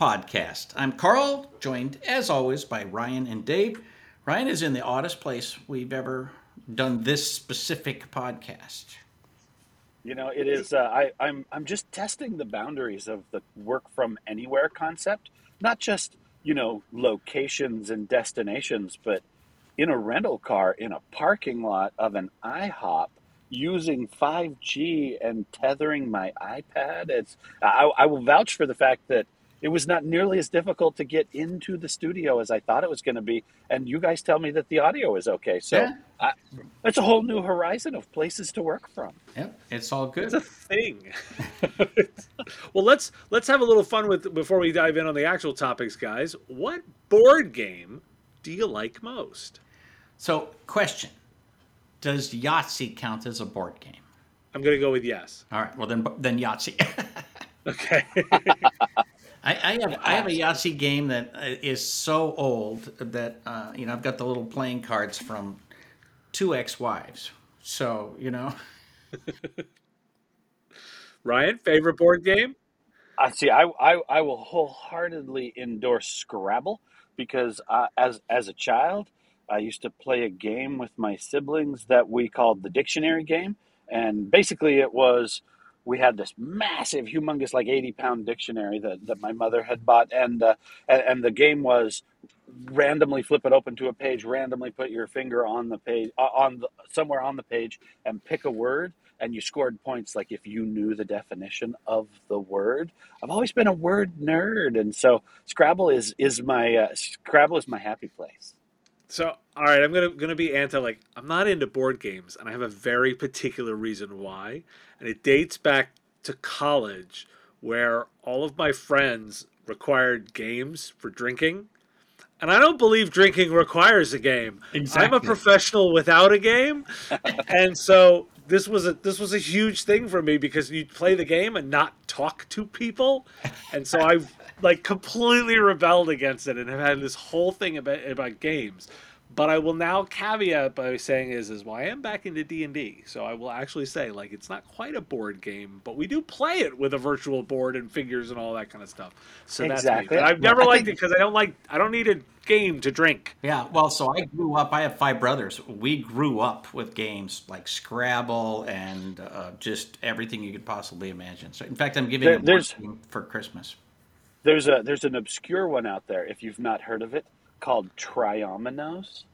podcast. I'm Karl, joined as always by Ryan and Dave. Ryan is in the oddest place we've ever done this specific podcast. You know, it is. Uh, I, I'm I'm just testing the boundaries of the work from anywhere concept, not just you know locations and destinations, but in a rental car in a parking lot of an IHOP using 5G and tethering my iPad. It's I, I will vouch for the fact that it was not nearly as difficult to get into the studio as I thought it was going to be. And you guys tell me that the audio is okay. So Yeah. I, it's a whole new horizon of places to work from. Yep, it's all good. It's a thing. well, let's let's have a little fun with before we dive in on the actual topics, guys. What board game do you like most? So, question Does Yahtzee count as a board game? I'm going to go with yes. All right, well, then, then Yahtzee. Okay. I, I have I have a Yahtzee game that uh, so old that uh, you know I've got the little playing cards from two ex-wives. So you know, Ryan, favorite board game? I see. I, I, I will wholeheartedly endorse Scrabble because uh, as as a child, I used to play a game with my siblings that we called the dictionary game, and basically it was we had this massive, humongous, like eighty pound dictionary that, that my mother had bought, and, uh, and and the game was randomly flip it open to a page, randomly put your finger on the page uh, on the, somewhere on the page, and pick a word, and you scored points like if you knew the definition of the word. I've always been a word nerd, and so Scrabble is is my uh, Scrabble is my happy place. So, all right, I'm gonna gonna be anti. Like, I'm not into board games, and I have a very particular reason why, and it dates back to college, where all of my friends required games for drinking, and I don't believe drinking requires a game. I'm a professional without a game, and so this was a this was a huge thing for me because you play the game and not talk to people, and so I like completely rebelled against it and have had this whole thing about about games. But I will now caveat by saying is is well, I am back into D and D, so I will actually say like it's not quite a board game, but we do play it with a virtual board and figures and all that kind of stuff. So that's me. Exactly. But I've never I liked it because I don't like I don't need a game to drink. yeah. Well, so I grew up. I have five brothers. We grew up with games like Scrabble and uh, just everything you could possibly imagine. So, in fact, I'm giving There- a there's- game for Christmas. There's a there's an obscure one out there if you've not heard of it called Triominos,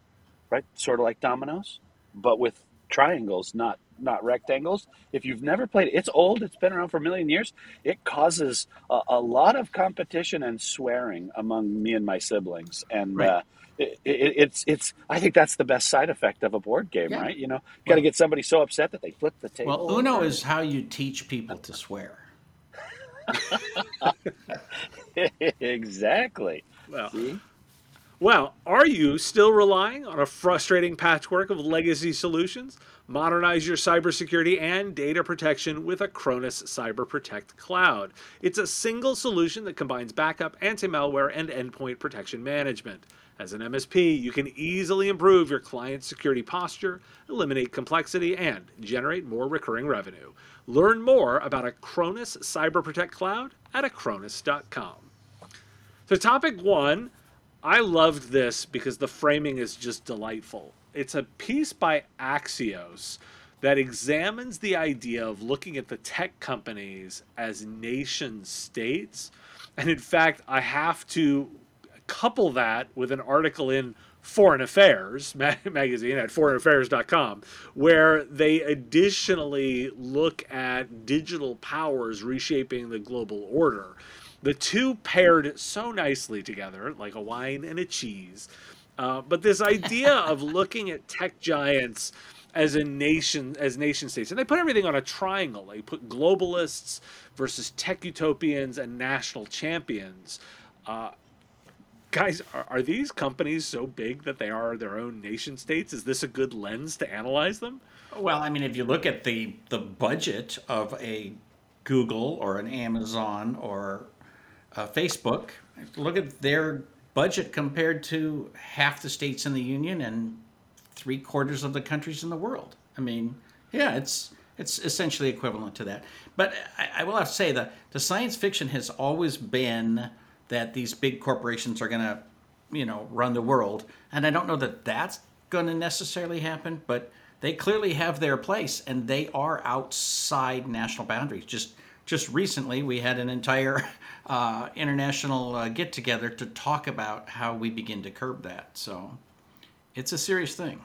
right? Sort of like dominoes, but with triangles, not not rectangles. If you've never played it's old. It's been around for a million years. It causes a, a lot of competition and swearing among me and my siblings, and Right. uh, it, it, it's it's. I think that's the best side effect of a board game, Yeah. right? You know, got to get somebody so upset that they flip the table. Well, Uno over. is how you teach people to swear. exactly. Well, See? Well, are you still relying on a frustrating patchwork of legacy solutions? Modernize your cybersecurity and data protection with Acronis Cyber Protect Cloud. It's a single solution that combines backup, anti malware, and endpoint protection management. As an MSP, you can easily improve your client's security posture, eliminate complexity, and generate more recurring revenue. Learn more about Acronis Cyber Protect Cloud at acronis.com. So, topic one, I loved this because the framing is just delightful. It's a piece by Axios that examines the idea of looking at the tech companies as nation states. And in fact, I have to couple that with an article in Foreign Affairs magazine at foreignaffairs.com, where they additionally look at digital powers reshaping the global order. The two paired so nicely together, like a wine and a cheese. Uh, but this idea of looking at tech giants as a nation, as nation states, and they put everything on a triangle. They put globalists versus tech utopians and national champions. Uh, guys, are, are these companies so big that they are their own nation states? Is this a good lens to analyze them? Well, I mean, if you look at the the budget of a Google or an Amazon or a Facebook, look at their budget compared to half the states in the union and three quarters of the countries in the world. I mean, yeah, it's it's essentially equivalent to that. But I, I will have to say that the science fiction has always been that these big corporations are going to, you know, run the world, and I don't know that that's going to necessarily happen, but they clearly have their place and they are outside national boundaries. Just just recently, we had an entire uh, international uh, get together to talk about how we begin to curb that. So it's a serious thing.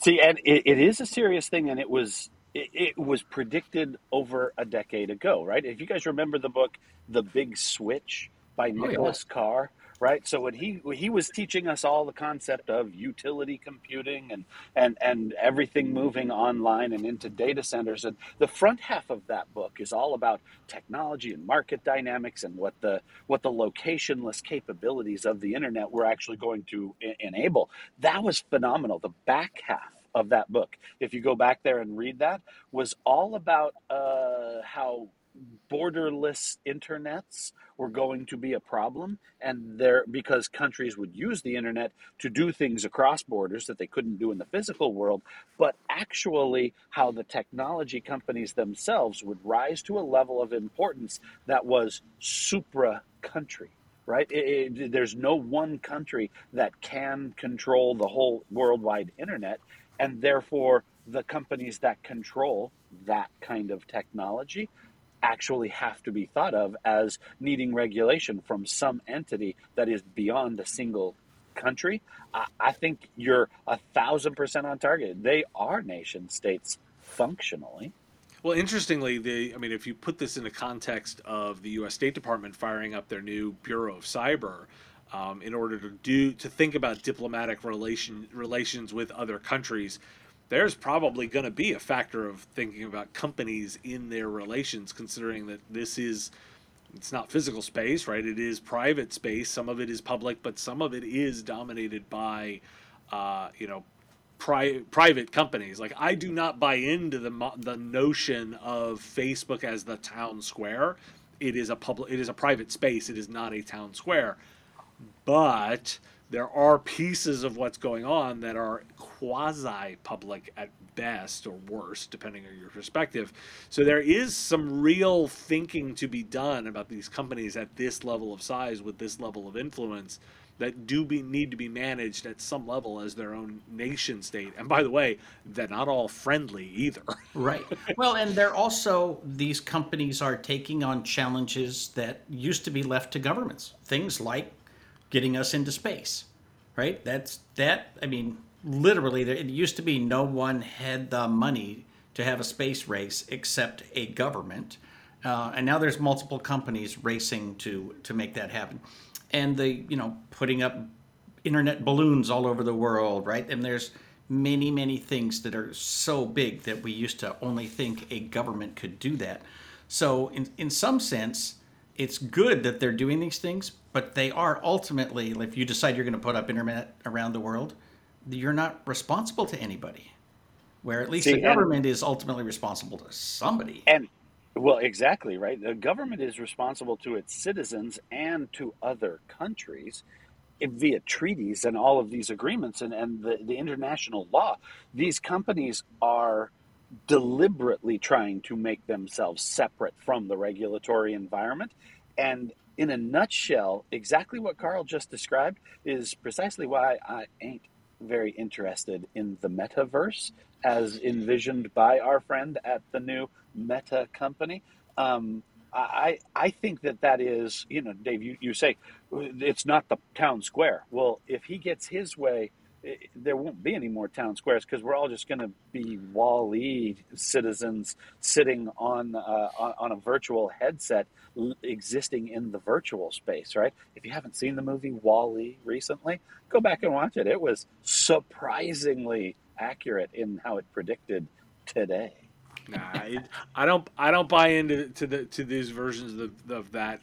See, and it, it is a serious thing, and it was it, it was predicted over a decade ago, right? If you guys remember the book "The Big Switch" by Nicholas oh, yeah. Carr, right? So when he when he was teaching us all the concept of utility computing and and and everything moving online and into data centers, and the front half of that book is all about technology and market dynamics and what the what the locationless capabilities of the internet were actually going to I- enable. That was phenomenal. The back half of that book, if you go back there and read that, was all about uh, how borderless internets were going to be a problem and there because countries would use the internet to do things across borders that they couldn't do in the physical world but actually how the technology companies themselves would rise to a level of importance that was supra country right it, it, there's no one country that can control the whole worldwide internet and therefore the companies that control that kind of technology actually have to be thought of as needing regulation from some entity that is beyond a single country, I, I think you're a thousand percent on target. They are nation states functionally. Well, interestingly, the I mean, if you put this in the context of the U.S. State Department firing up their new Bureau of Cyber, um, in order to do to think about diplomatic relation relations with other countries, there's probably going to be a factor of thinking about companies in their relations, considering that this is it's not physical space, right? It is private space. Some of it is public, but some of it is dominated by, uh, you know, pri- private companies. Like I do not buy into the the notion of Facebook as the town square. It is a public. It is a private space. It is not a town square. But there are pieces of what's going on that are quasi public at best or worst, depending on your perspective. So there is some real thinking to be done about these companies at this level of size with this level of influence that do be, need to be managed at some level as their own nation state. And by the way, they're not all friendly either. right. Well, and they're also these companies are taking on challenges that used to be left to governments. Things like getting us into space, right? That's that. I mean, literally, it used to be no one had the money to have a space race except a government, uh, and now there's multiple companies racing to to make that happen, and the you know putting up internet balloons all over the world, right? And there's many many things that are so big that we used to only think a government could do that. So in in some sense, it's good that they're doing these things, but they are ultimately, if you decide you're going to put up internet around the world, you're not responsible to anybody. Where at least See, the government and, is ultimately responsible to somebody. And well, exactly right. The government is responsible to its citizens and to other countries via treaties and all of these agreements and, and the, the international law. These companies are deliberately trying to make themselves separate from the regulatory environment. And in a nutshell, exactly what Karl just described is precisely why I ain't very interested in the metaverse as envisioned by our friend at the new Meta company. Um, I, I think that that is, you know, Dave, you, you say it's not the town square. Well, if he gets his way, there won't be any more town squares because we're all just going to be WALL-E citizens sitting on, uh, on, a virtual headset existing in the virtual space, right? If you haven't seen the movie WALL-E recently, go back and watch it. It was surprisingly accurate in how it predicted today. Nah, it, I don't. I don't buy into to the to these versions of, of that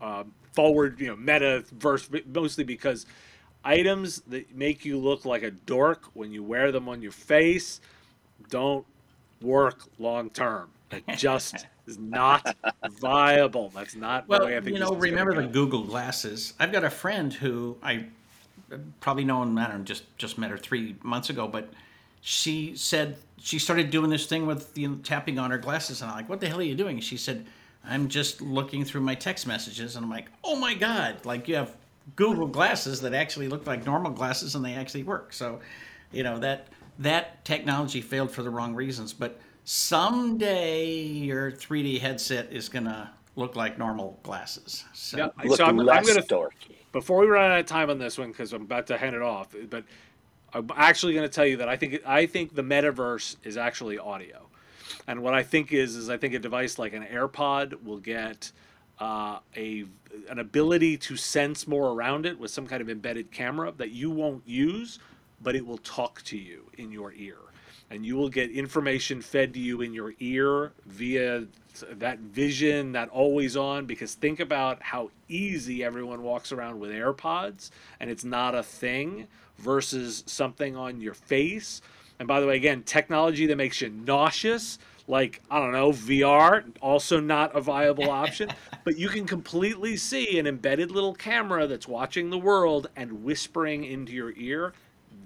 uh, forward, you know, meta verse, mostly because items that make you look like a dork when you wear them on your face don't work long term. It just is not viable. That's not well, the way I think. You know, remember the Google glasses? I've got a friend who I probably known. I don't know, just just met her three months ago, but she said she started doing this thing with you know, tapping on her glasses, and I'm like, "What the hell are you doing?" She said, "I'm just looking through my text messages," and I'm like, "Oh my god!" Like you have Google glasses that actually look like normal glasses, and they actually work. So, you know that that technology failed for the wrong reasons, but someday your 3D headset is gonna look like normal glasses. So, yeah, so I'm, I'm gonna. Before we run out of time on this one, because I'm about to hand it off, but I'm actually going to tell you that I think I think the metaverse is actually audio, and what I think is is I think a device like an AirPod will get uh, a an ability to sense more around it with some kind of embedded camera that you won't use, but it will talk to you in your ear, and you will get information fed to you in your ear via that vision, that always on. Because think about how easy everyone walks around with AirPods, and it's not a thing versus something on your face. And by the way, again, technology that makes you nauseous, like, I don't know, VR, also not a viable option. but you can completely see an embedded little camera that's watching the world and whispering into your ear.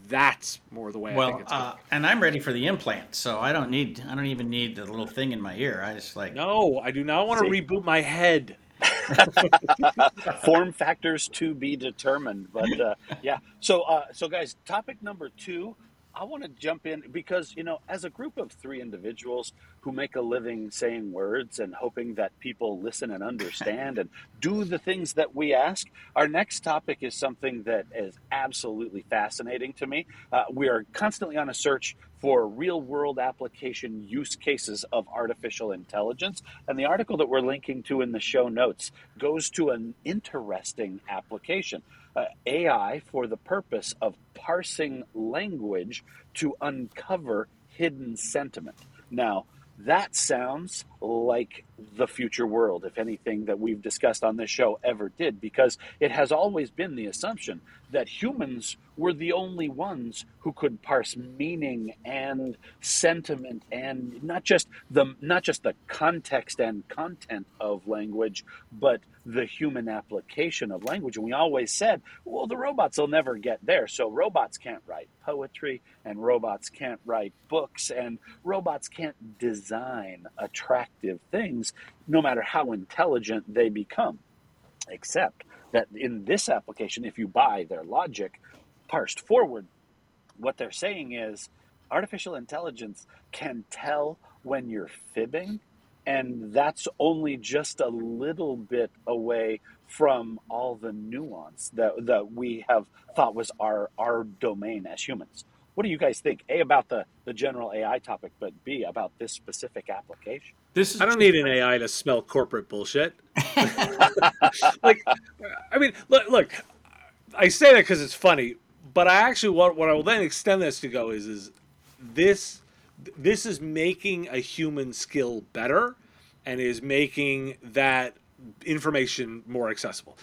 That's more the way well, I think it's uh, and I'm ready for the implant, so I don't need I don't even need the little thing in my ear. I just like No, I do not want to reboot my head. Form factors to be determined, but uh, yeah. So, uh, so guys, topic number two. I want to jump in because you know, as a group of three individuals who make a living saying words and hoping that people listen and understand and do the things that we ask, our next topic is something that is absolutely fascinating to me. Uh, we are constantly on a search for real world application use cases of artificial intelligence. And the article that we're linking to in the show notes goes to an interesting application. Uh, AI for the purpose of parsing language to uncover hidden sentiment. Now, that sounds like the future world, if anything that we've discussed on this show ever did, because it has always been the assumption that humans were the only ones who could parse meaning and sentiment and not just the not just the context and content of language, but the human application of language. And we always said, well, the robots will never get there. So robots can't write poetry, and robots can't write books, and robots can't design attractive no matter how intelligent they become. Except that in this application, if you buy their logic parsed forward, what they're saying is artificial intelligence can tell when you're fibbing and that's only just a little bit away from all the nuance that, that we have thought was our, our domain as humans. What do you guys think? A about the, the general AI topic, but B about this specific application. This is I don't need an AI to smell corporate bullshit. like, I mean, look, look. I say that because it's funny, but I actually what what I will then extend this to go is is this this is making a human skill better and is making that information more accessible.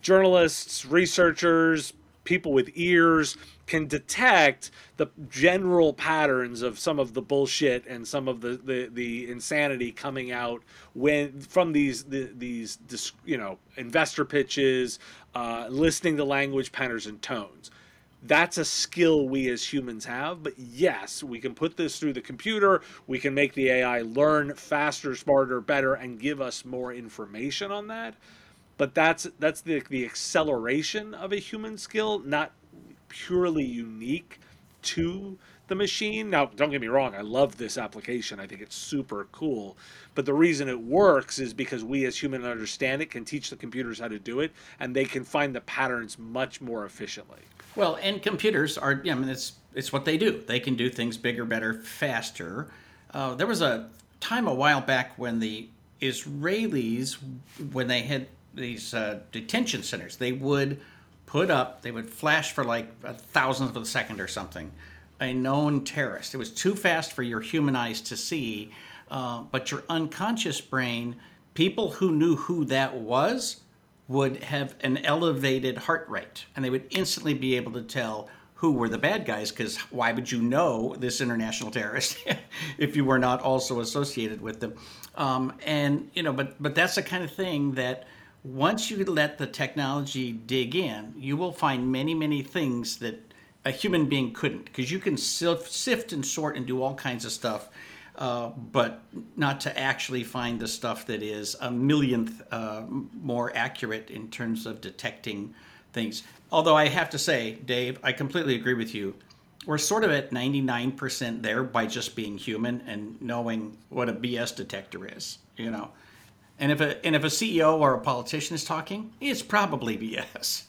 Journalists, researchers, people with ears can detect the general patterns of some of the bullshit and some of the, the, the insanity coming out when from these the, these you know investor pitches, uh, listening to language patterns and tones that's a skill we as humans have. But yes, we can put this through the computer. We can make the AI learn faster, smarter, better, and give us more information on that. But that's that's the the acceleration of a human skill, not purely unique to the machine. Now, don't get me wrong, I love this application. I think it's super cool. But the reason it works is because we as humans understand it, can teach the computers how to do it, and they can find the patterns much more efficiently. Well, and computers are, I mean, it's, it's what they do. They can do things bigger, better, faster. Uh, there was a time a while back when the Israelis, when they had these uh, detention centers, they would put up, they would flash for like a thousandth of a second or something, a known terrorist. It was too fast for your human eyes to see, uh, but your unconscious brain, people who knew who that was, would have an elevated heart rate and they would instantly be able to tell who were the bad guys because why would you know this international terrorist if you were not also associated with them um, and you know but but that's the kind of thing that once you let the technology dig in you will find many many things that a human being couldn't because you can sift, and sort and do all kinds of stuff uh, but not to actually find the stuff that is a millionth uh, more accurate in terms of detecting things. Although I have to say, Dave, I completely agree with you. We're sort of at 99% there by just being human and knowing what a BS detector is, you know. And if a and if a CEO or a politician is talking, it's probably BS.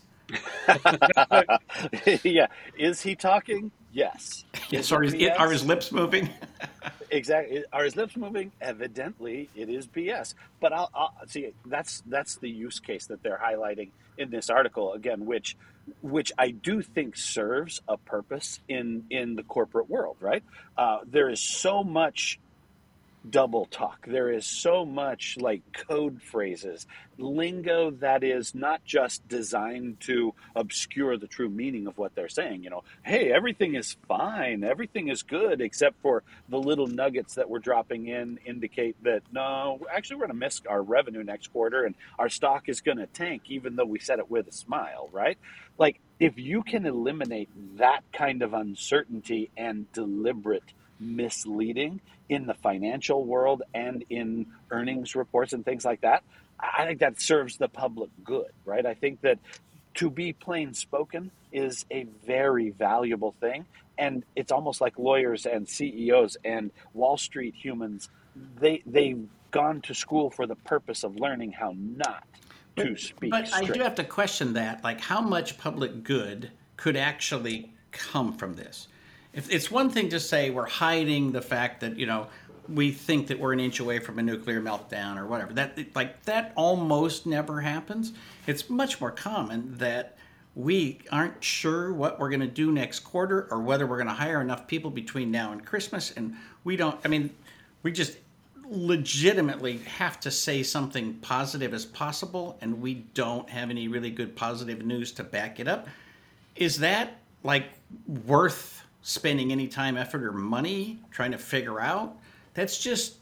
yeah, is he talking? Yes. Yes, are his, are his lips moving? exactly. Are his lips moving? Evidently, it is BS. But I'll, I'll, see. That's that's the use case that they're highlighting in this article again, which which I do think serves a purpose in in the corporate world. Right? Uh, there is so much double talk. There is so much like code phrases, lingo that is not just designed to obscure the true meaning of what they're saying. You know, hey, everything is fine, everything is good, except for the little nuggets that we're dropping in indicate that no, actually, we're going to miss our revenue next quarter and our stock is going to tank, even though we said it with a smile, right? Like, if you can eliminate that kind of uncertainty and deliberate misleading in the financial world and in earnings reports and things like that, I think that serves the public good, right? I think that to be plain spoken is a very valuable thing. And it's almost like lawyers and CEOs and Wall Street humans, they, they've gone to school for the purpose of learning how not to speak. But straight. I do have to question that. Like, how much public good could actually come from this? It's one thing to say we're hiding the fact that you know we think that we're an inch away from a nuclear meltdown or whatever. That like that almost never happens. It's much more common that we aren't sure what we're going to do next quarter or whether we're going to hire enough people between now and Christmas and we don't I mean we just legitimately have to say something positive as possible and we don't have any really good positive news to back it up. Is that like worth spending any time, effort, or money trying to figure out. That's just,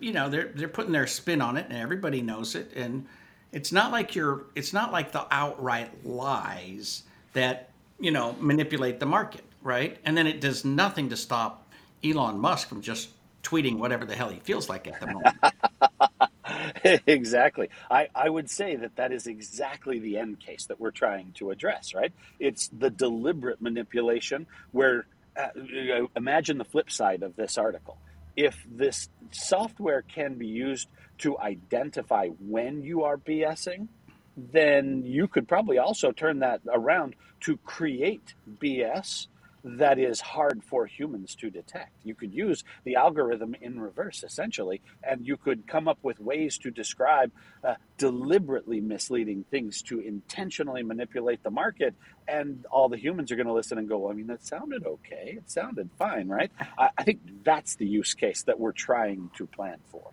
you know, they're they're putting their spin on it, and everybody knows it. And it's not like you're. It's not like the outright lies that you know manipulate the market, right? And then it does nothing to stop Elon Musk from just tweeting whatever the hell he feels like at the moment. exactly. I, I would say that that is exactly the end case that we're trying to address, right? It's the deliberate manipulation where, uh, imagine the flip side of this article. If this software can be used to identify when you are BSing, then you could probably also turn that around to create BS that is hard for humans to detect. You could use the algorithm in reverse, essentially, and you could come up with ways to describe uh, deliberately misleading things to intentionally manipulate the market. And all the humans are going to listen and go, well, I mean, that sounded okay. It sounded fine, right? I, I think that's the use case that we're trying to plan for.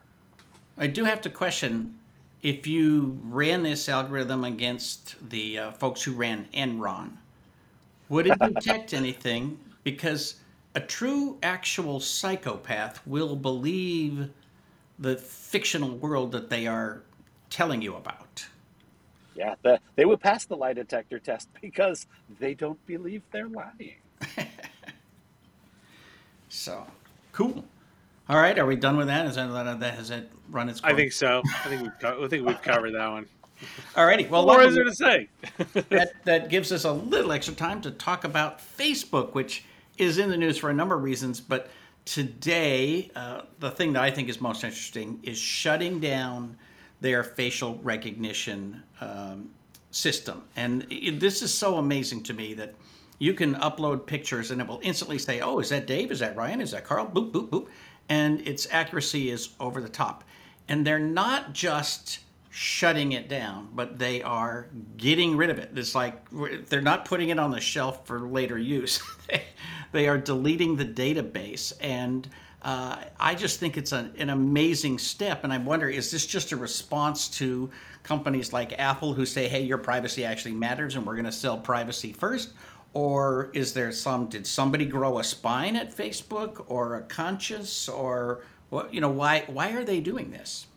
I do have to question if you ran this algorithm against the uh, folks who ran Enron would it detect anything? Because a true, actual psychopath will believe the fictional world that they are telling you about. Yeah, the, they would pass the lie detector test because they don't believe they're lying. so, cool. All right, are we done with that? Is that, that has it run its course? I think so. I think we've co- I think we've covered that one. All righty. Well, what is there to say? that, that gives us a little extra time to talk about Facebook, which is in the news for a number of reasons. But today, uh, the thing that I think is most interesting is shutting down their facial recognition um, system. And it, this is so amazing to me that you can upload pictures and it will instantly say, oh, is that Dave? Is that Ryan? Is that Karl? Boop, boop, boop. And its accuracy is over the top. And they're not just shutting it down, but they are getting rid of it. It's like they're not putting it on the shelf for later use. they are deleting the database, and Uh, I just think it's an, an amazing step, and I wonder is this just a response to companies like Apple who say, "Hey, your privacy actually matters, and we're going to sell privacy first? Or is there some? Did somebody grow a spine at Facebook, or a conscience, or? You know, why why are they doing this?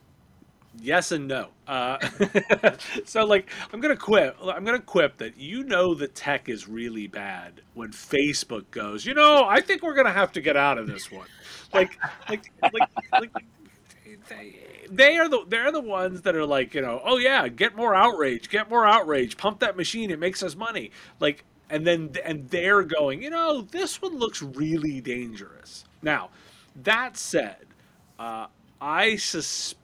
Yes and no. Uh, so like I'm gonna quip. I'm gonna quip that you know the tech is really bad when Facebook goes. You know, I think we're gonna have to get out of this one. Like like like like. They, they are the they're the ones that are like you know oh yeah get more outrage get more outrage pump that machine it makes us money like and then and they're going you know this one looks really dangerous now that said uh, I suspect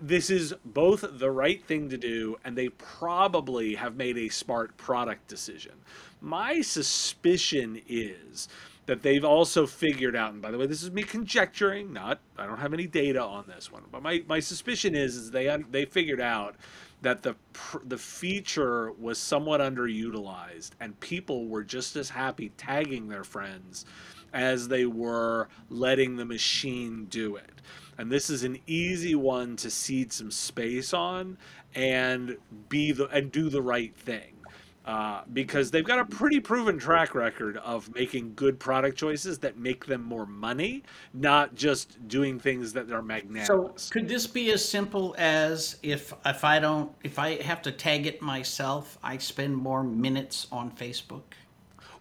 this is both the right thing to do and they probably have made a smart product decision. My suspicion is that they've also figured out, and by the way, this is me conjecturing, not I don't have any data on this one, but my, my suspicion is is they they figured out that the the feature was somewhat underutilized and people were just as happy tagging their friends as they were letting the machine do it and this is an easy one to cede some space on and be the and do the right thing. Uh, because they've got a pretty proven track record of making good product choices that make them more money, not just doing things that are magnanimous. So could this be as simple as if if I don't if I have to tag it myself, I spend more minutes on Facebook?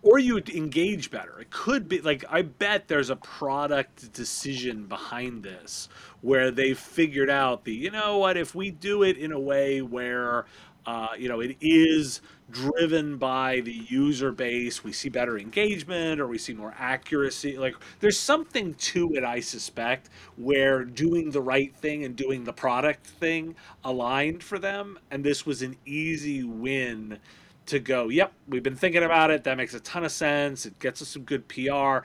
Or you engage better. It could be like I bet there's a product decision behind this where they've figured out the you know what if we do it in a way where uh, you know it is driven by the user base we see better engagement or we see more accuracy like there's something to it i suspect where doing the right thing and doing the product thing aligned for them and this was an easy win to go, yep, we've been thinking about it. That makes a ton of sense. It gets us some good PR.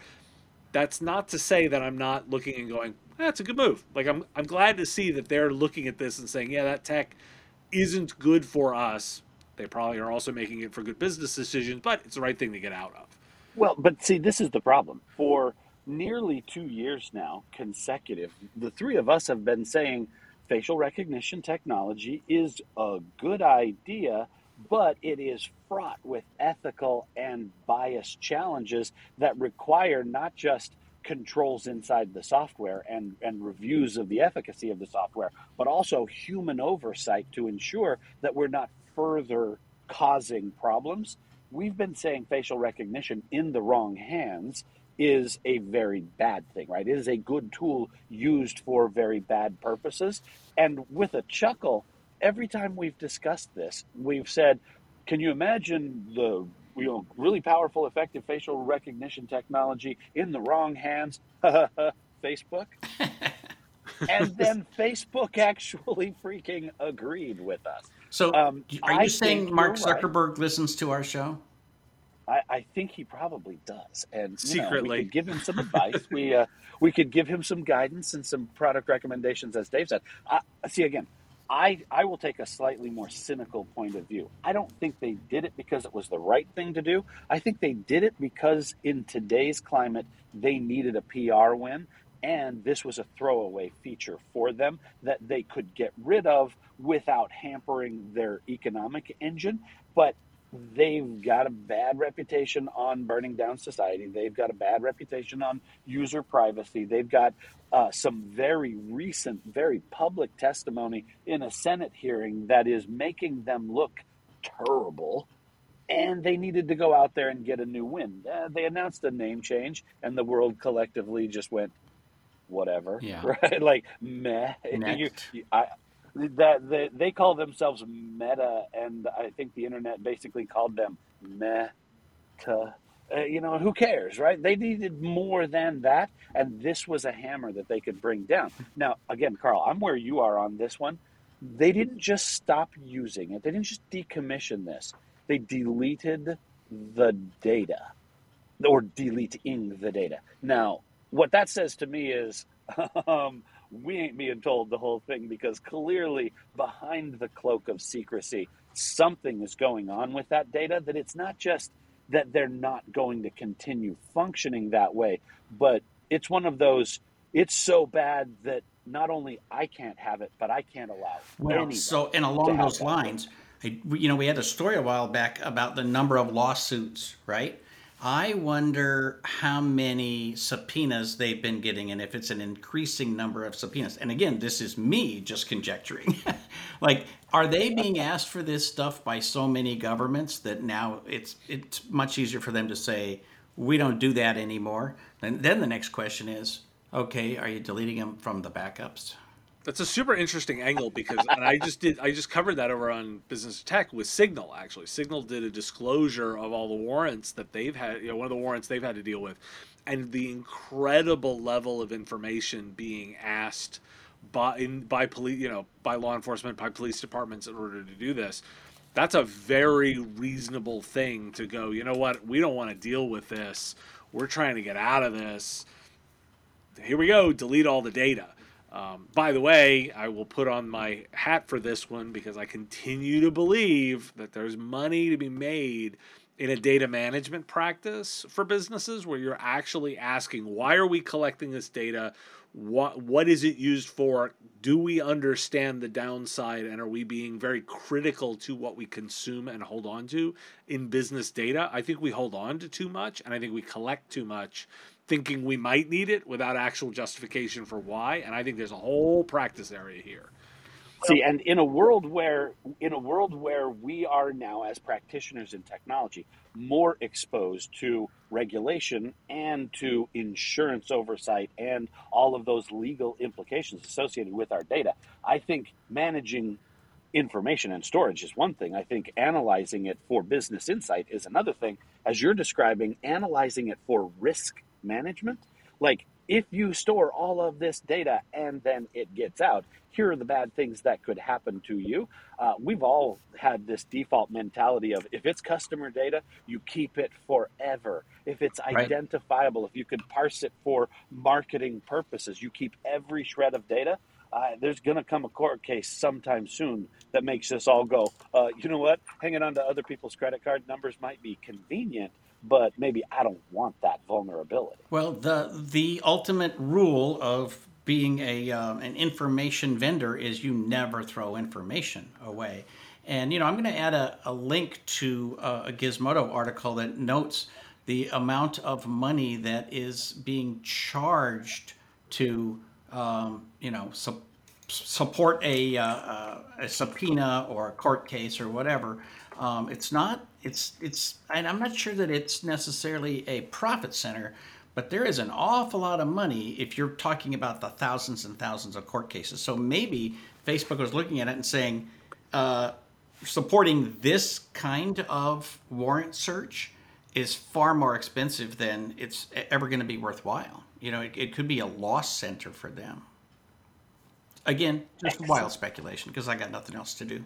That's not to say that I'm not looking and going, ah, that's a good move. Like I'm I'm glad to see that they're looking at this and saying, yeah, that tech isn't good for us. They probably are also making it for good business decisions, but it's the right thing to get out of. Well, but see, this is the problem. For nearly two years now, consecutive, the three of us have been saying facial recognition technology is a good idea but it is fraught with ethical and bias challenges that require not just controls inside the software and, and reviews of the efficacy of the software, but also human oversight to ensure that we're not further causing problems. We've been saying facial recognition in the wrong hands is a very bad thing, right? It is a good tool used for very bad purposes. And with a chuckle, every time we've discussed this, we've said, can you imagine the you know really powerful, effective facial recognition technology in the wrong hands? Facebook. and then Facebook actually freaking agreed with us. So, um, are you I saying Mark Zuckerberg right. listens to our show? I, I, think he probably does, and secretly know, we could give him some advice. we uh, we could give him some guidance and some product recommendations, as Dave said. Uh, see again, I, I will take a slightly more cynical point of view. I don't think they did it because it was the right thing to do. I think they did it because in today's climate, they needed a PR win. And this was a throwaway feature for them that they could get rid of without hampering their economic engine. But they've got a bad reputation on burning down society. They've got a bad reputation on user privacy. They've got uh, some very recent, very public testimony in a Senate hearing that is making them look terrible. And they needed to go out there and get a new win. Uh, they announced a name change, and the world collectively just went, whatever. Yeah. Right? Like, meh. You, you, I, that they, they call themselves Meta, and I think the internet basically called them Meta. Uh, you know, who cares, right? They needed more than that, and this was a hammer that they could bring down. Now, again, Karl, I'm where you are on this one. They didn't just stop using it; they didn't just decommission this. They deleted the data, or deleting the data. Now, what that says to me is. Um, we ain't being told the whole thing because clearly behind the cloak of secrecy, something is going on with that data that it's not just that they're not going to continue functioning that way, but it's one of those it's so bad that not only I can't have it, but I can't allow well, So, and along those lines, I, you know, we had a story a while back about the number of lawsuits, right? I wonder how many subpoenas they've been getting and if it's an increasing number of subpoenas. And again, this is me just conjecturing. like, are they being asked for this stuff by so many governments that now it's it's much easier for them to say, we don't do that anymore? And then the next question is, okay, are you deleting them from the backups? That's a super interesting angle because and I just did I just covered that over on Business Tech with Signal actually. Signal did a disclosure of all the warrants that they've had, you know, one of the warrants they've had to deal with and the incredible level of information being asked by in, by police, you know, by law enforcement, by police departments in order to do this. That's a very reasonable thing to go, you know what? We don't want to deal with this. We're trying to get out of this. Here we go, delete all the data um, by the way, I will put on my hat for this one because I continue to believe that there's money to be made in a data management practice for businesses where you're actually asking, why are we collecting this data? What what is it used for? Do we understand the downside and are we being very critical to what we consume and hold on to in business data? I think we hold on to too much and I think we collect too much thinking we might need it without actual justification for why. And I think there's a whole practice area here. See, and in a world where in a world where we are now as practitioners in technology more exposed to regulation and to insurance oversight and all of those legal implications associated with our data, I think managing information and storage is one thing. I think analyzing it for business insight is another thing. As you're describing, analyzing it for risk management. Like, if you store all of this data and then it gets out, here are the bad things that could happen to you. Uh, we've all had this default mentality of if it's customer data, you keep it forever. If it's identifiable, right. if you could parse it for marketing purposes, you keep every shred of data. Uh, there's going to come a court case sometime soon that makes us all go, uh, you know what? Hanging on to other people's credit card numbers might be convenient, but maybe I don't want that vulnerability. Well, the the ultimate rule of being a um, an information vendor is you never throw information away. And you know, I'm going to add a, a link to uh, a Gizmodo article that notes the amount of money that is being charged to um, you know su- support a, uh, uh, a subpoena or a court case or whatever. Um, it's not it's it's and I'm not sure that it's necessarily a profit center, but there is an awful lot of money if you're talking about the thousands and thousands of court cases. So maybe Facebook was looking at it and saying, uh, supporting this kind of warrant search is far more expensive than it's ever going to be worthwhile. You know, it, it could be a loss center for them. Again, just wild speculation because I got nothing else to do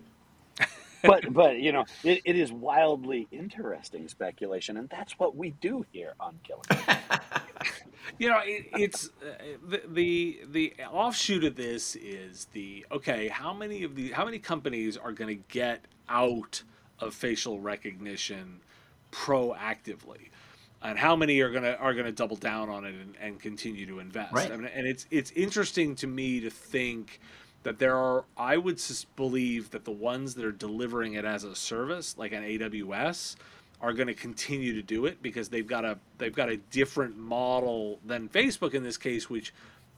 but but you know it, it is wildly interesting speculation and that's what we do here on killing you know it, it's uh, the, the the offshoot of this is the okay how many of the how many companies are going to get out of facial recognition proactively? And how many are gonna are gonna double down on it and, and continue to invest? Right. I mean, and it's it's interesting to me to think that there are i would believe that the ones that are delivering it as a service like an aws are going to continue to do it because they've got a they've got a different model than facebook in this case which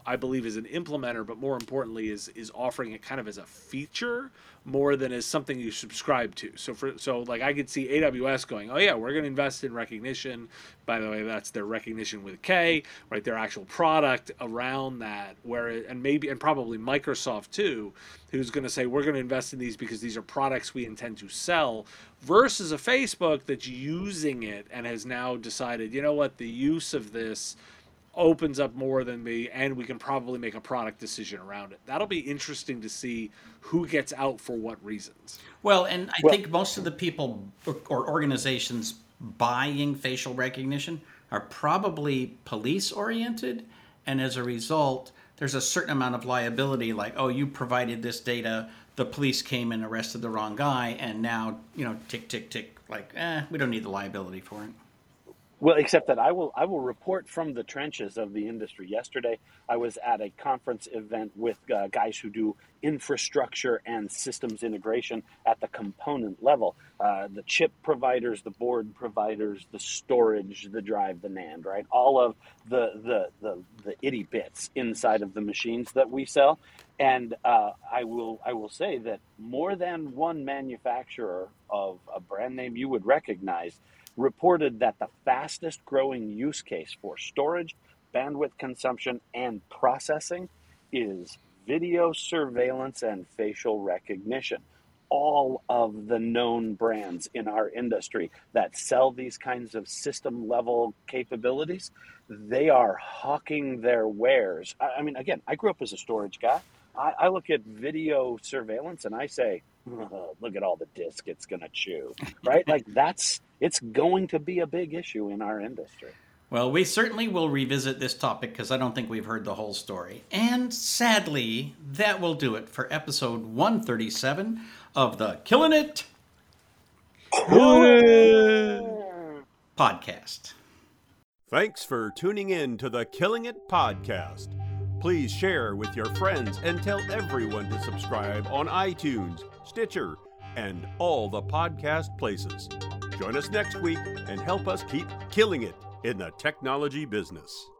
I believe is an implementer, but more importantly is is offering it kind of as a feature more than as something you subscribe to. So for so like I could see AWS going, oh yeah, we're going to invest in Rekognition. By the way, that's their Rekognition with K, right? Their actual product around that. Where and maybe and probably Microsoft too, who's going to say we're going to invest in these because these are products we intend to sell, versus a Facebook that's using it and has now decided, you know what, the use of this opens up more than me, and we can probably make a product decision around it. That'll be interesting to see who gets out for what reasons. Well, and I well, think most of the people or organizations buying facial recognition are probably police oriented, and as a result, there's a certain amount of liability like, oh, you provided this data, the police came and arrested the wrong guy, and now, you know, tick, tick, tick, like, eh, we don't need the liability for it. Well, except that I will I will report from the trenches of the industry. Yesterday, I was at a conference event with uh, guys who do infrastructure and systems integration at the component level. Uh, the chip providers, the board providers, the storage, the drive, the NAND, right? All of the the the, the itty bits inside of the machines that we sell. And uh, I will I will say that more than one manufacturer of a brand name you would recognize reported that the fastest growing use case for storage, bandwidth consumption, and processing is video surveillance and facial recognition. All of the known brands in our industry that sell these kinds of system level capabilities, they are hawking their wares. I mean, again, I grew up as a storage guy. I, I look at video surveillance and I say, oh, look at all the disk it's going to chew, right? like that's it's going to be a big issue in our industry. Well, we certainly will revisit this topic because I don't think we've heard the whole story. And sadly, that will do it for episode 137 of the Killing It podcast. Thanks for tuning in to the Killing It podcast. Please share with your friends and tell everyone to subscribe on iTunes, Stitcher, and all the podcast places. Join us next week and help us keep killing it in the technology business.